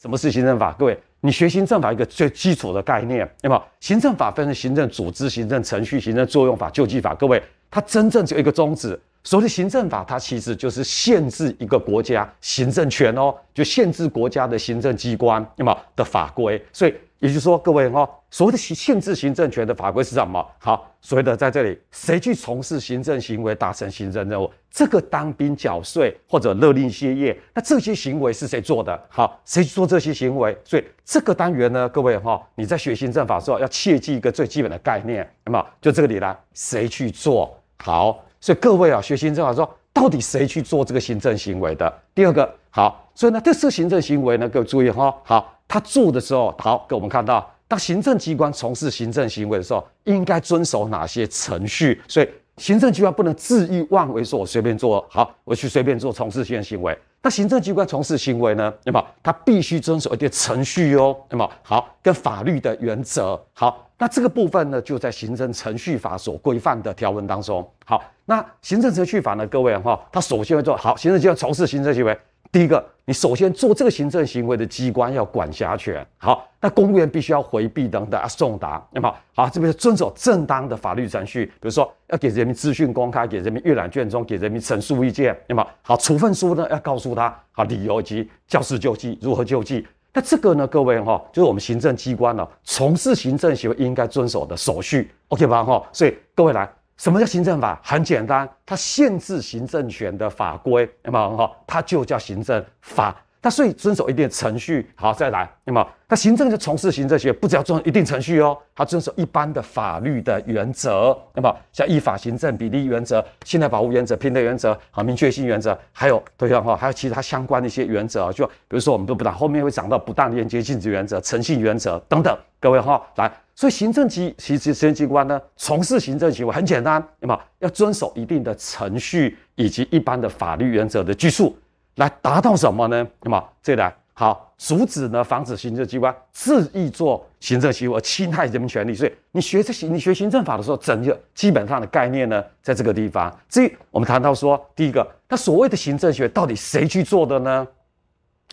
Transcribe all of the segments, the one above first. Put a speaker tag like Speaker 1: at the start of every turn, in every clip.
Speaker 1: 什么是行政法？各位，你学行政法一个最基础的概念，那么？行政法分成行政组织、行政程序、行政作用法、救济法。各位，它真正只有一个宗旨。所谓的行政法，它其实就是限制一个国家行政权哦，就限制国家的行政机关，有没有的法规？所以。也就是说，各位哈，所谓的限制行政权的法规是什么？好，所谓的在这里，谁去从事行政行为，达成行政任务？这个当兵缴税或者勒令歇业，那这些行为是谁做的？好，谁去做这些行为？所以这个单元呢，各位哈，你在学行政法的时候要切记一个最基本的概念，有没有？就这个里来，谁去做？好，所以各位啊，学行政法说，到底谁去做这个行政行为的？第二个，好，所以呢，这是行政行为呢，各位注意哈，好。他做的时候，好，给我们看到，当行政机关从事行政行为的时候，应该遵守哪些程序？所以，行政机关不能恣意妄为，说我随便做，好，我去随便做从事行政行为。那行政机关从事行为呢？那么，他必须遵守一定程序哦。那么，好，跟法律的原则，好，那这个部分呢，就在行政程序法所规范的条文当中。好，那行政程序法呢，各位哈，他首先会做好，行政机关从事行政行为。第一个，你首先做这个行政行为的机关要管辖权，好，那公务员必须要回避等等啊，送达，那么好，这边遵守正当的法律程序，比如说要给人民资讯公开，给人民阅览卷宗，给人民陈述意见，那么好，处分书呢要告诉他好理由以及教师救济如何救济，那这个呢，各位哈，就是我们行政机关呢从事行政行为应该遵守的手续，OK 吧哈，所以各位来。什么叫行政法？很简单，它限制行政权的法规，那么哈，它就叫行政法。它所以遵守一定程序。好，再来，那么它行政就从事行政学，不只要遵守一定程序哦，它遵守一般的法律的原则，那么像依法行政、比例原则、信赖保护原则、平等原则、好明确性原则，还有对象哈，还有其他相关的一些原则，就比如说我们都不讲，后面会讲到不当廉洁禁止原则、诚信原则等等。各位哈，来。所以行政机其实行政机关呢，从事行政行为很简单，那么要遵守一定的程序以及一般的法律原则的拘束，来达到什么呢？那么这来好，阻止呢，防止行政机关恣意做行政行为，侵害人民权利。所以你学这行，你学行政法的时候，整个基本上的概念呢，在这个地方。至于我们谈到说，第一个，那所谓的行政学到底谁去做的呢？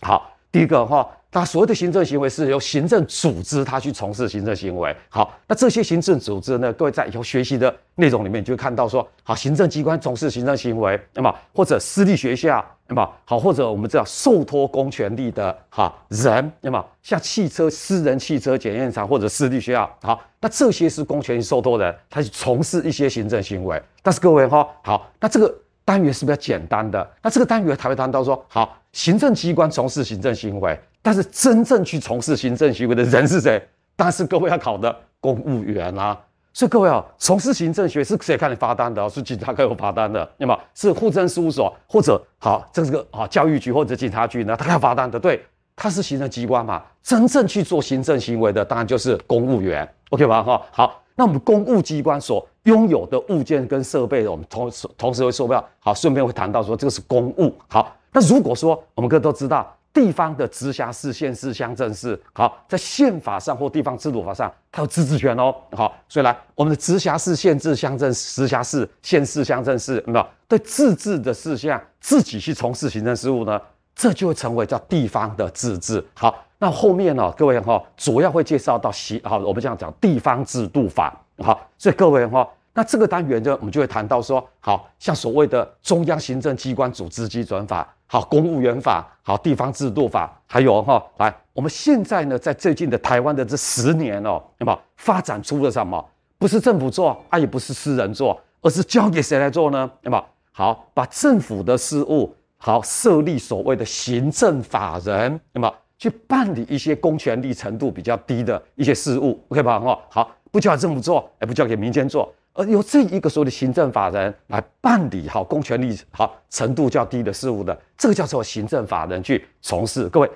Speaker 1: 好，第一个哈。那所谓的行政行为是由行政组织他去从事行政行为。好，那这些行政组织呢，各位在以后学习的内容里面就会看到说，好，行政机关从事行政行为，那么或者私立学校，那么好，或者我们知道受托公权力的哈人，那么像汽车私人汽车检验厂或者私立学校，好，那这些是公权力受托人，他去从事一些行政行为。但是各位哈，好，那这个单元是比较简单的，那这个单元才会谈到说，好，行政机关从事行政行为。但是真正去从事行政行为的人是谁？当然是各位要考的公务员啦、所以各位啊，从事行政学是谁看你发单的？是警察给我发单的，那么是户政事务所或者好，这个啊教育局或者警察局呢？他要发单的，对，他是行政机关嘛。真正去做行政行为的，当然就是公务员，OK 吧？哈，好，那我们公务机关所拥有的物件跟设备，我们同时同时会说到，好，顺便会谈到说这个是公务。好，那如果说我们各位都知道。地方的直辖市、县市、乡镇市，好，在宪法上或地方制度法上，它有自治权哦。好，所以来我们的直辖市、县治、乡镇、直辖市、县市、乡镇市，有没有对自治的事项自己去从事行政事务呢？这就会成为叫地方的自治。好，那后面呢，各位哈，主要会介绍到西，好，我们这样讲地方制度法。好，所以各位哈。那这个单元呢，我们就会谈到说，好像所谓的中央行政机关组织基准法，好，公务员法，好，地方制度法，还有哈，来，我们现在呢，在最近的台湾的这十年哦，那么发展出了什么？不是政府做啊，也不是私人做，而是交给谁来做呢？那么好，把政府的事务好设立所谓的行政法人，那么去办理一些公权力程度比较低的一些事务，OK 吧？哈，好，不交给政府做，也不交给民间做。而由这一个所谓的行政法人来办理好公权力好程度较低的事务的，这个叫做行政法人去从事。各位，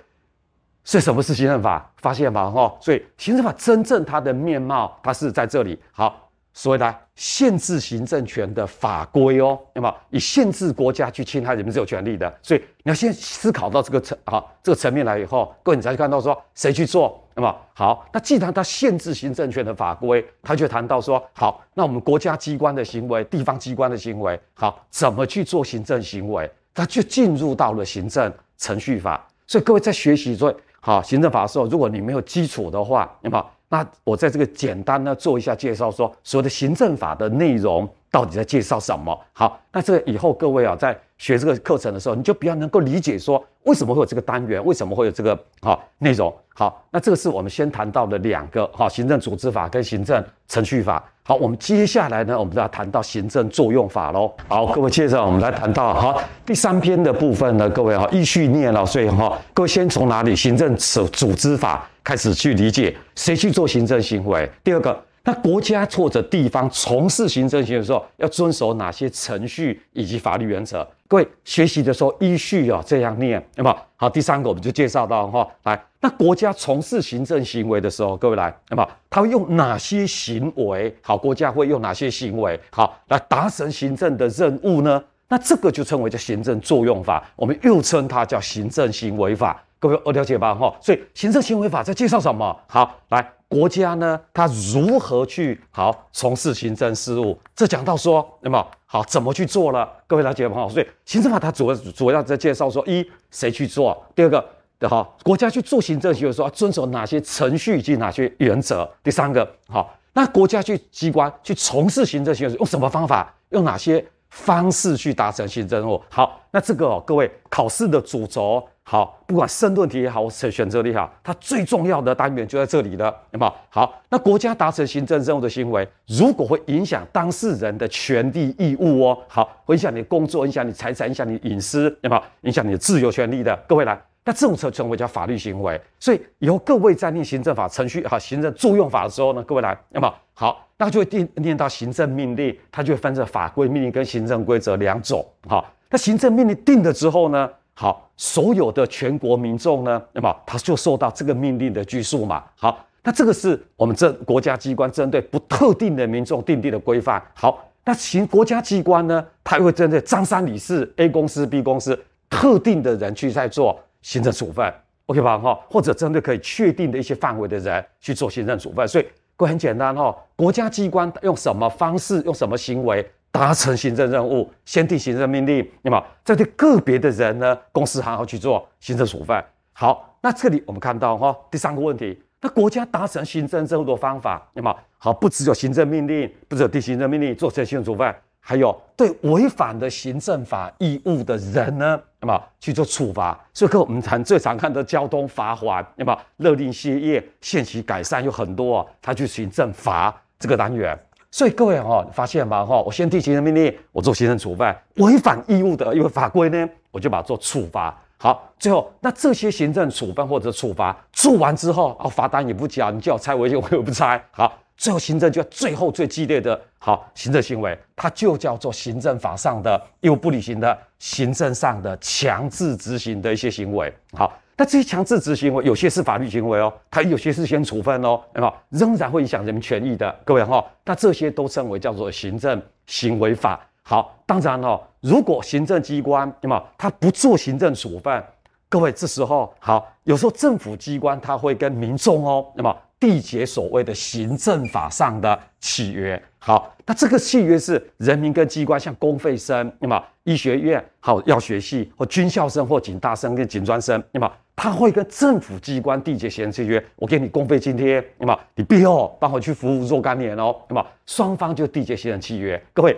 Speaker 1: 所以什么是行政法？发现吗？哈，所以行政法真正它的面貌，它是在这里。好，所谓的限制行政权的法规哦，那么以限制国家去侵害人民自由权利的。所以你要先思考到这个层好这个层面来以后，各位你才看到说谁去做。那么好，那既然他限制行政权的法规，他就谈到说，好，那我们国家机关的行为、地方机关的行为，好，怎么去做行政行为，他就进入到了行政程序法。所以各位在学习，所以好行政法的时候，如果你没有基础的话，那么那我在这个简单呢做一下介绍说，说所有的行政法的内容到底在介绍什么？好，那这个以后各位啊，在学这个课程的时候，你就比较能够理解说为什么会有这个单元，为什么会有这个好内容。好，那这个是我们先谈到的两个哈，行政组织法跟行政程序法。好，我们接下来呢，我们就要谈到行政作用法喽。好，各位接着我们来谈到哈第三篇的部分呢，各位哈依序念了，所以哈各位先从哪里？行政组组织法开始去理解谁去做行政行为。第二个，那国家或者地方从事行政行为的时候，要遵守哪些程序以及法律原则？各位学习的时候依序啊这样念，那么好，第三个我们就介绍到哈来。那国家从事行政行为的时候，各位来，那么他会用哪些行为？好，国家会用哪些行为？好，来达成行政的任务呢？那这个就称为叫行政作用法，我们又称它叫行政行为法。各位我了解吧？哈，所以行政行为法在介绍什么？好，来，国家呢，它如何去好从事行政事务？这讲到说，那么好怎么去做了？各位了解吧？哈，所以行政法它主要主要在介绍说，一谁去做？第二个。好，国家去做行政行为的时候，要遵守哪些程序以及哪些原则？第三个，好，那国家去机关去从事行政行为，用什么方法？用哪些方式去达成行政任务？好，那这个哦，各位考试的主轴，好，不管申论题也好，选选择题也好，它最重要的单元就在这里了，有没有？好，那国家达成行政任务的行为，如果会影响当事人的权利义务哦，好，会影响你工作，影响你财产，影响你隐私，有没有？影响你的自由权利的，各位来。那这种称称为叫法律行为，所以以后各位在念行政法程序哈行政作用法的时候呢，各位来，那么好，那就会念念到行政命令，它就会分成法规命令跟行政规则两种。好，那行政命令定了之后呢，好，所有的全国民众呢，那么他就受到这个命令的拘束嘛。好，那这个是我们这国家机关针对不特定的民众订定的规范。好，那行国家机关呢，它会针对张三李四 A 公司 B 公司特定的人去在做。行政处分，OK 吧？哈，或者针对可以确定的一些范围的人去做行政处分，所以会很简单哈。国家机关用什么方式、用什么行为达成行政任务，先定行政命令，那么再对个别的人呢，公司行号去做行政处分。好，那这里我们看到哈，第三个问题，那国家达成行政任务的方法，那么好，不只有行政命令，不只有定行政命令做成行政处分。还有对违反的行政法义务的人呢，那么去做处罚。所以，跟我们谈最常看的交通罚款，那么勒令歇业、限期改善有很多，他去行政罚这个单元。所以各位哈，发现吗？哈，我先定行政命令，我做行政处分；违反义务的，因为法规呢，我就把它做处罚。好，最后那这些行政处分或者处罚做完之后，哦，罚单也不交，你叫我拆违建，我又不拆。好。最后，行政就最后最激烈的好行政行为，它就叫做行政法上的义务不履行的行政上的强制执行的一些行为。好，那这些强制执行为有些是法律行为哦，它有些是先处分哦，那么仍然会影响人民权益的。各位哈，那这些都称为叫做行政行为法。好，当然了，如果行政机关那么他不做行政处分，各位这时候好，有时候政府机关他会跟民众哦，那么。缔结所谓的行政法上的契约，好，那这个契约是人民跟机关，像公费生，那么医学院、好药学系或军校生或警大生跟警专生，那么他会跟政府机关缔结行政契约，我给你公费津贴，那么你必要帮我去服务若干年哦，那么双方就缔结行政契约。各位，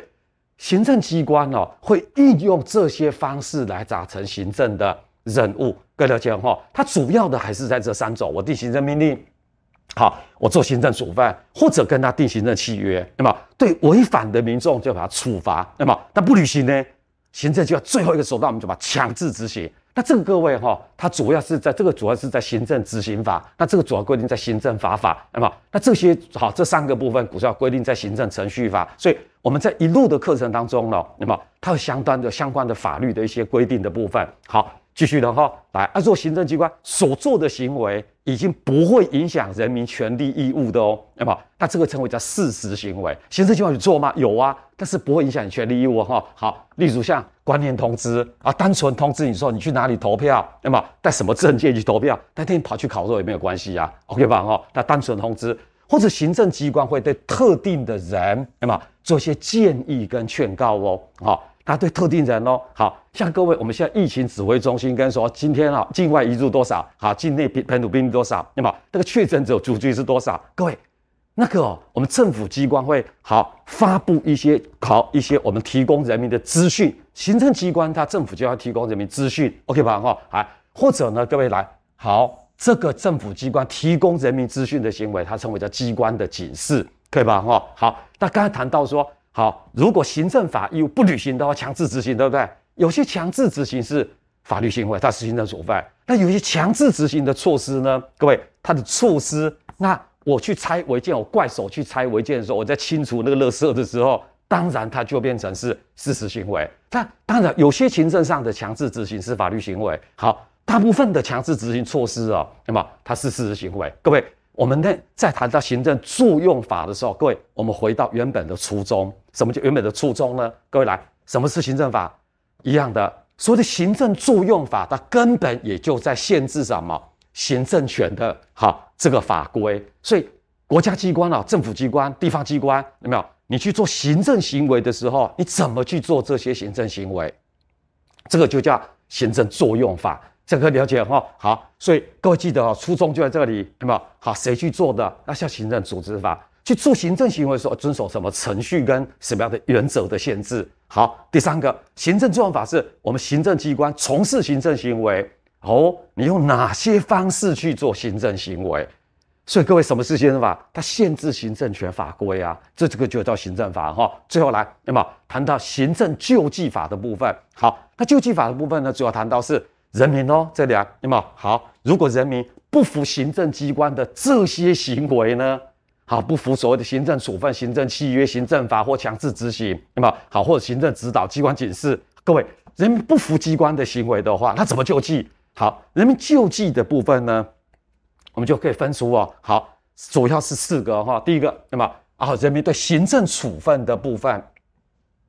Speaker 1: 行政机关哦会运用这些方式来达成行政的任务。各位了解哈，它主要的还是在这三种，我定行政命令。好，我做行政处分，或者跟他订行政契约，那么对违反的民众就把他处罚，那么他不履行呢，行政就要最后一个手段，我们就把强制执行。那这个各位哈，它主要是在这个主要是在行政执行法，那这个主要规定在行政法法，那么那这些好这三个部分主要规定在行政程序法，所以我们在一路的课程当中呢，那么它有相当的相关的法律的一些规定的部分，好。继续的哈，来，按照行政机关所做的行为，已经不会影响人民权利义务的哦，那么，那这个称为叫事实行为。行政机关有做吗？有啊，但是不会影响你权利义务哈。好，例如像观念通知啊，单纯通知你说你去哪里投票，那么带什么证件去投票，那天跑去考试也没有关系呀，OK 吧？哈，那单纯通知，或者行政机关会对特定的人，那么做一些建议跟劝告哦，好。他对特定人哦，好像各位，我们现在疫情指挥中心跟说，今天啊，境外移入多少？好，境内本土病例多少？那么这个确诊者数据是多少？各位，那个，我们政府机关会好发布一些好一些我们提供人民的资讯，行政机关它政府就要提供人民资讯，OK 吧？哈，好，或者呢，各位来好，这个政府机关提供人民资讯的行为，它称为叫机关的警示，可以吧？哈，好，那刚才谈到说。好，如果行政法义务不履行的话，强制执行，对不对？有些强制执行是法律行为，它是行政处分。那有些强制执行的措施呢？各位，它的措施，那我去拆违建，我怪手去拆违建的时候，我在清除那个垃圾的时候，当然它就变成是事实行为。但当然，有些行政上的强制执行是法律行为。好，大部分的强制执行措施啊，那么它是事实行为。各位。我们呢，在谈到行政作用法的时候，各位，我们回到原本的初衷。什么叫原本的初衷呢？各位来，什么是行政法？一样的，所谓的行政作用法，它根本也就在限制什么？行政权的哈这个法规。所以国家机关啊，政府机关、地方机关，有没有？你去做行政行为的时候，你怎么去做这些行政行为？这个就叫行政作用法。这个了解哈，好，所以各位记得哦，初衷就在这里，那么？好，谁去做的？那像行政组织法去做行政行为的时候，遵守什么程序跟什么样的原则的限制？好，第三个行政作用法是我们行政机关从事行政行为哦，你用哪些方式去做行政行为？所以各位，什么是行政法？它限制行政权法规啊，这这个就叫行政法哈。最后来，那么谈到行政救济法的部分，好，那救济法的部分呢，主要谈到是。人民哦，这里啊，有没有？好，如果人民不服行政机关的这些行为呢？好，不服所谓的行政处分、行政契约、行政法或强制执行，那么？好，或者行政指导、机关警示，各位，人民不服机关的行为的话，那怎么救济？好，人民救济的部分呢，我们就可以分出哦。好，主要是四个哈。第一个，那么啊，人民对行政处分的部分，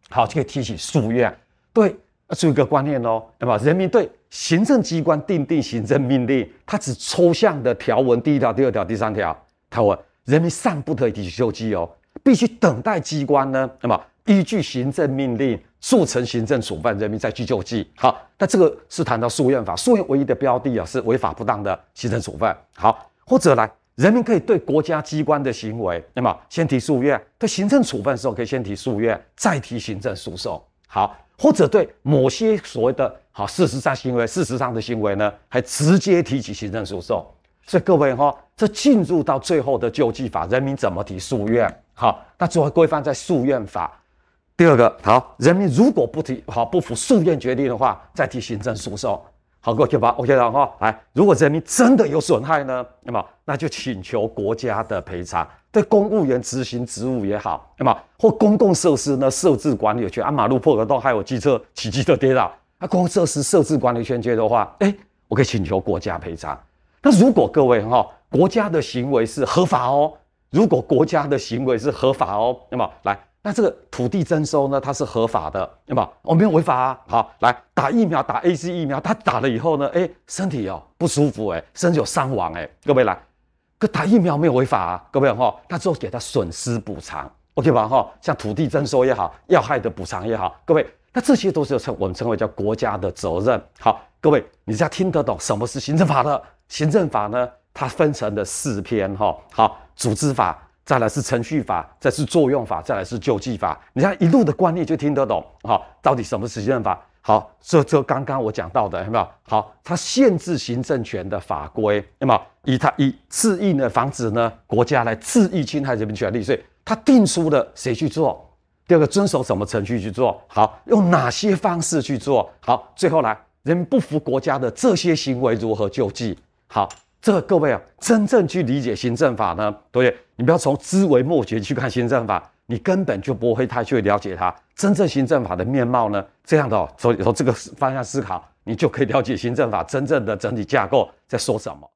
Speaker 1: 好，就可以提起诉愿。对。注意一个观念哦，那么人民对行政机关订定行政命令，它只抽象的条文，第一条、第二条、第三条条文，人民尚不得提起救济哦，必须等待机关呢，那么依据行政命令促成行政处分，人民再去救济。好，那这个是谈到诉愿法，诉愿唯一的标的啊是违法不当的行政处分。好，或者来，人民可以对国家机关的行为，那么先提诉愿，对行政处分的时候可以先提诉愿，再提行政诉讼。好。或者对某些所谓的好事实上行为、事实上的行为呢，还直接提起行政诉讼。所以各位哈，这进入到最后的救济法，人民怎么提诉愿？好，那主要规范在诉愿法。第二个，好，人民如果不提好不服诉愿决定的话，再提行政诉讼。好，各位吧，OK 了哈。来，如果人民真的有损害呢，那么那就请求国家的赔偿。对公务员执行职务也好，那么或公共设施呢设置管理权，按马路破个洞，还有机车骑机车跌倒，那公共设施设置管理权的话，哎，我可以请求国家赔偿。那如果各位哈，国家的行为是合法哦，如果国家的行为是合法哦，那么来。那这个土地征收呢，它是合法的，对吧？我没有违法啊。好，来打疫苗，打 A C 疫苗，他打了以后呢，哎，身体哦不舒服，哎，甚至有伤亡，哎，各位来，可打疫苗没有违法啊，各位哈，那之后给他损失补偿，OK 吧？哈，像土地征收也好，要害的补偿也好，各位，那这些都是称我们称为叫国家的责任。好，各位，你只要听得懂什么是行政法的？行政法呢，它分成了四篇哈。好，组织法。再来是程序法，再是作用法，再来是救济法。你看一路的观念就听得懂，好，到底什么是行政法？好，这这刚刚我讲到的，有没有？好，它限制行政权的法规，有没有？以它以恣意呢，防止呢国家来恣意侵害人民权利，所以它定出了谁去做？第二个遵守什么程序去做？好，用哪些方式去做？好，最后来人民不服国家的这些行为如何救济？好。这个各位啊，真正去理解行政法呢，对不对？你不要从枝微末节去看行政法，你根本就不会太去了解它真正行政法的面貌呢。这样的哦，从从这个方向思考，你就可以了解行政法真正的整体架构在说什么。